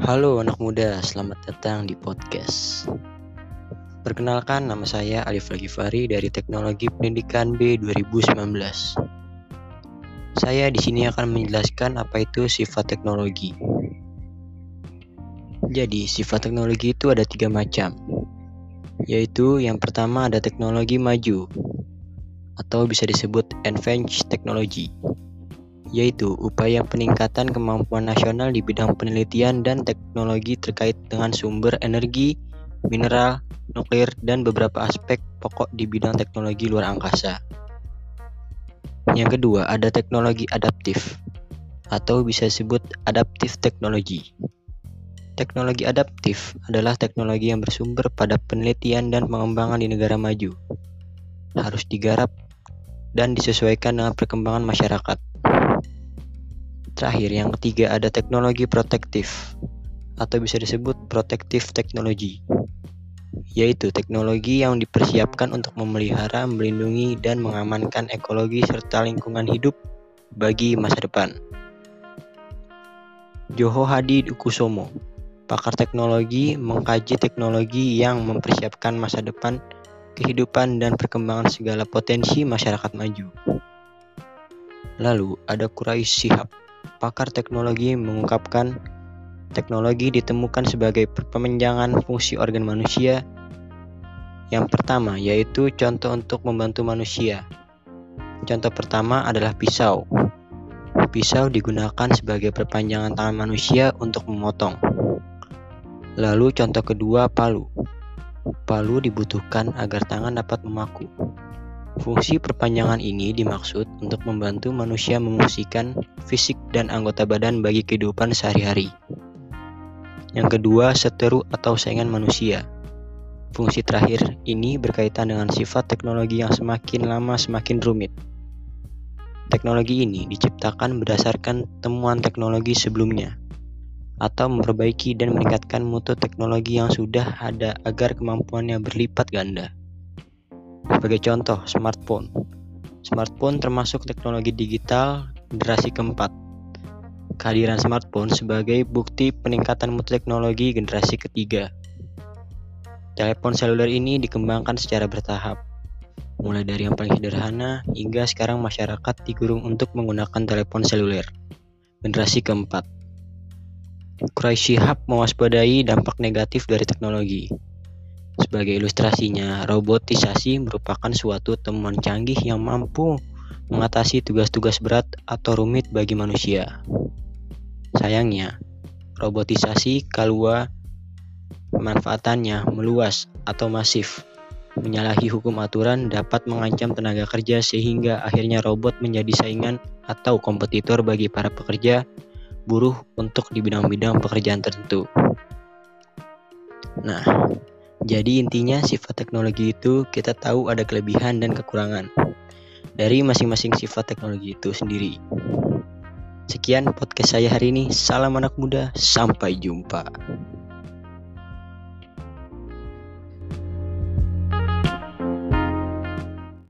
Halo anak muda, selamat datang di podcast. Perkenalkan nama saya Alif Lagifari dari Teknologi Pendidikan B 2019. Saya di sini akan menjelaskan apa itu sifat teknologi. Jadi, sifat teknologi itu ada tiga macam, yaitu yang pertama ada teknologi maju, atau bisa disebut advanced technology yaitu upaya peningkatan kemampuan nasional di bidang penelitian dan teknologi terkait dengan sumber energi, mineral, nuklir, dan beberapa aspek pokok di bidang teknologi luar angkasa. Yang kedua, ada teknologi adaptif, atau bisa disebut adaptif teknologi. Teknologi adaptif adalah teknologi yang bersumber pada penelitian dan pengembangan di negara maju. Harus digarap dan disesuaikan dengan perkembangan masyarakat. Terakhir, yang ketiga ada teknologi protektif atau bisa disebut protektif teknologi, yaitu teknologi yang dipersiapkan untuk memelihara, melindungi, dan mengamankan ekologi serta lingkungan hidup bagi masa depan. Joho Hadi Kusumo, pakar teknologi, mengkaji teknologi yang mempersiapkan masa depan, kehidupan, dan perkembangan segala potensi masyarakat maju. Lalu ada Quraisy Shihab, pakar teknologi mengungkapkan teknologi ditemukan sebagai pemenjangan fungsi organ manusia. Yang pertama yaitu contoh untuk membantu manusia. Contoh pertama adalah pisau. Pisau digunakan sebagai perpanjangan tangan manusia untuk memotong. Lalu contoh kedua palu. Palu dibutuhkan agar tangan dapat memaku. Fungsi perpanjangan ini dimaksud untuk membantu manusia memungsikan fisik dan anggota badan bagi kehidupan sehari-hari. Yang kedua, seteru atau saingan manusia. Fungsi terakhir ini berkaitan dengan sifat teknologi yang semakin lama semakin rumit. Teknologi ini diciptakan berdasarkan temuan teknologi sebelumnya, atau memperbaiki dan meningkatkan mutu teknologi yang sudah ada agar kemampuannya berlipat ganda. Sebagai contoh, smartphone. Smartphone termasuk teknologi digital generasi keempat. Kehadiran smartphone sebagai bukti peningkatan mutu teknologi generasi ketiga. Telepon seluler ini dikembangkan secara bertahap, mulai dari yang paling sederhana hingga sekarang masyarakat digurung untuk menggunakan telepon seluler. Generasi keempat. Quraisy Shihab mewaspadai dampak negatif dari teknologi. Sebagai ilustrasinya, robotisasi merupakan suatu temuan canggih yang mampu mengatasi tugas-tugas berat atau rumit bagi manusia. Sayangnya, robotisasi kalua pemanfaatannya meluas atau masif, menyalahi hukum aturan dapat mengancam tenaga kerja sehingga akhirnya robot menjadi saingan atau kompetitor bagi para pekerja buruh untuk di bidang-bidang pekerjaan tertentu. Nah, jadi intinya sifat teknologi itu kita tahu ada kelebihan dan kekurangan dari masing-masing sifat teknologi itu sendiri. Sekian podcast saya hari ini. Salam anak muda, sampai jumpa.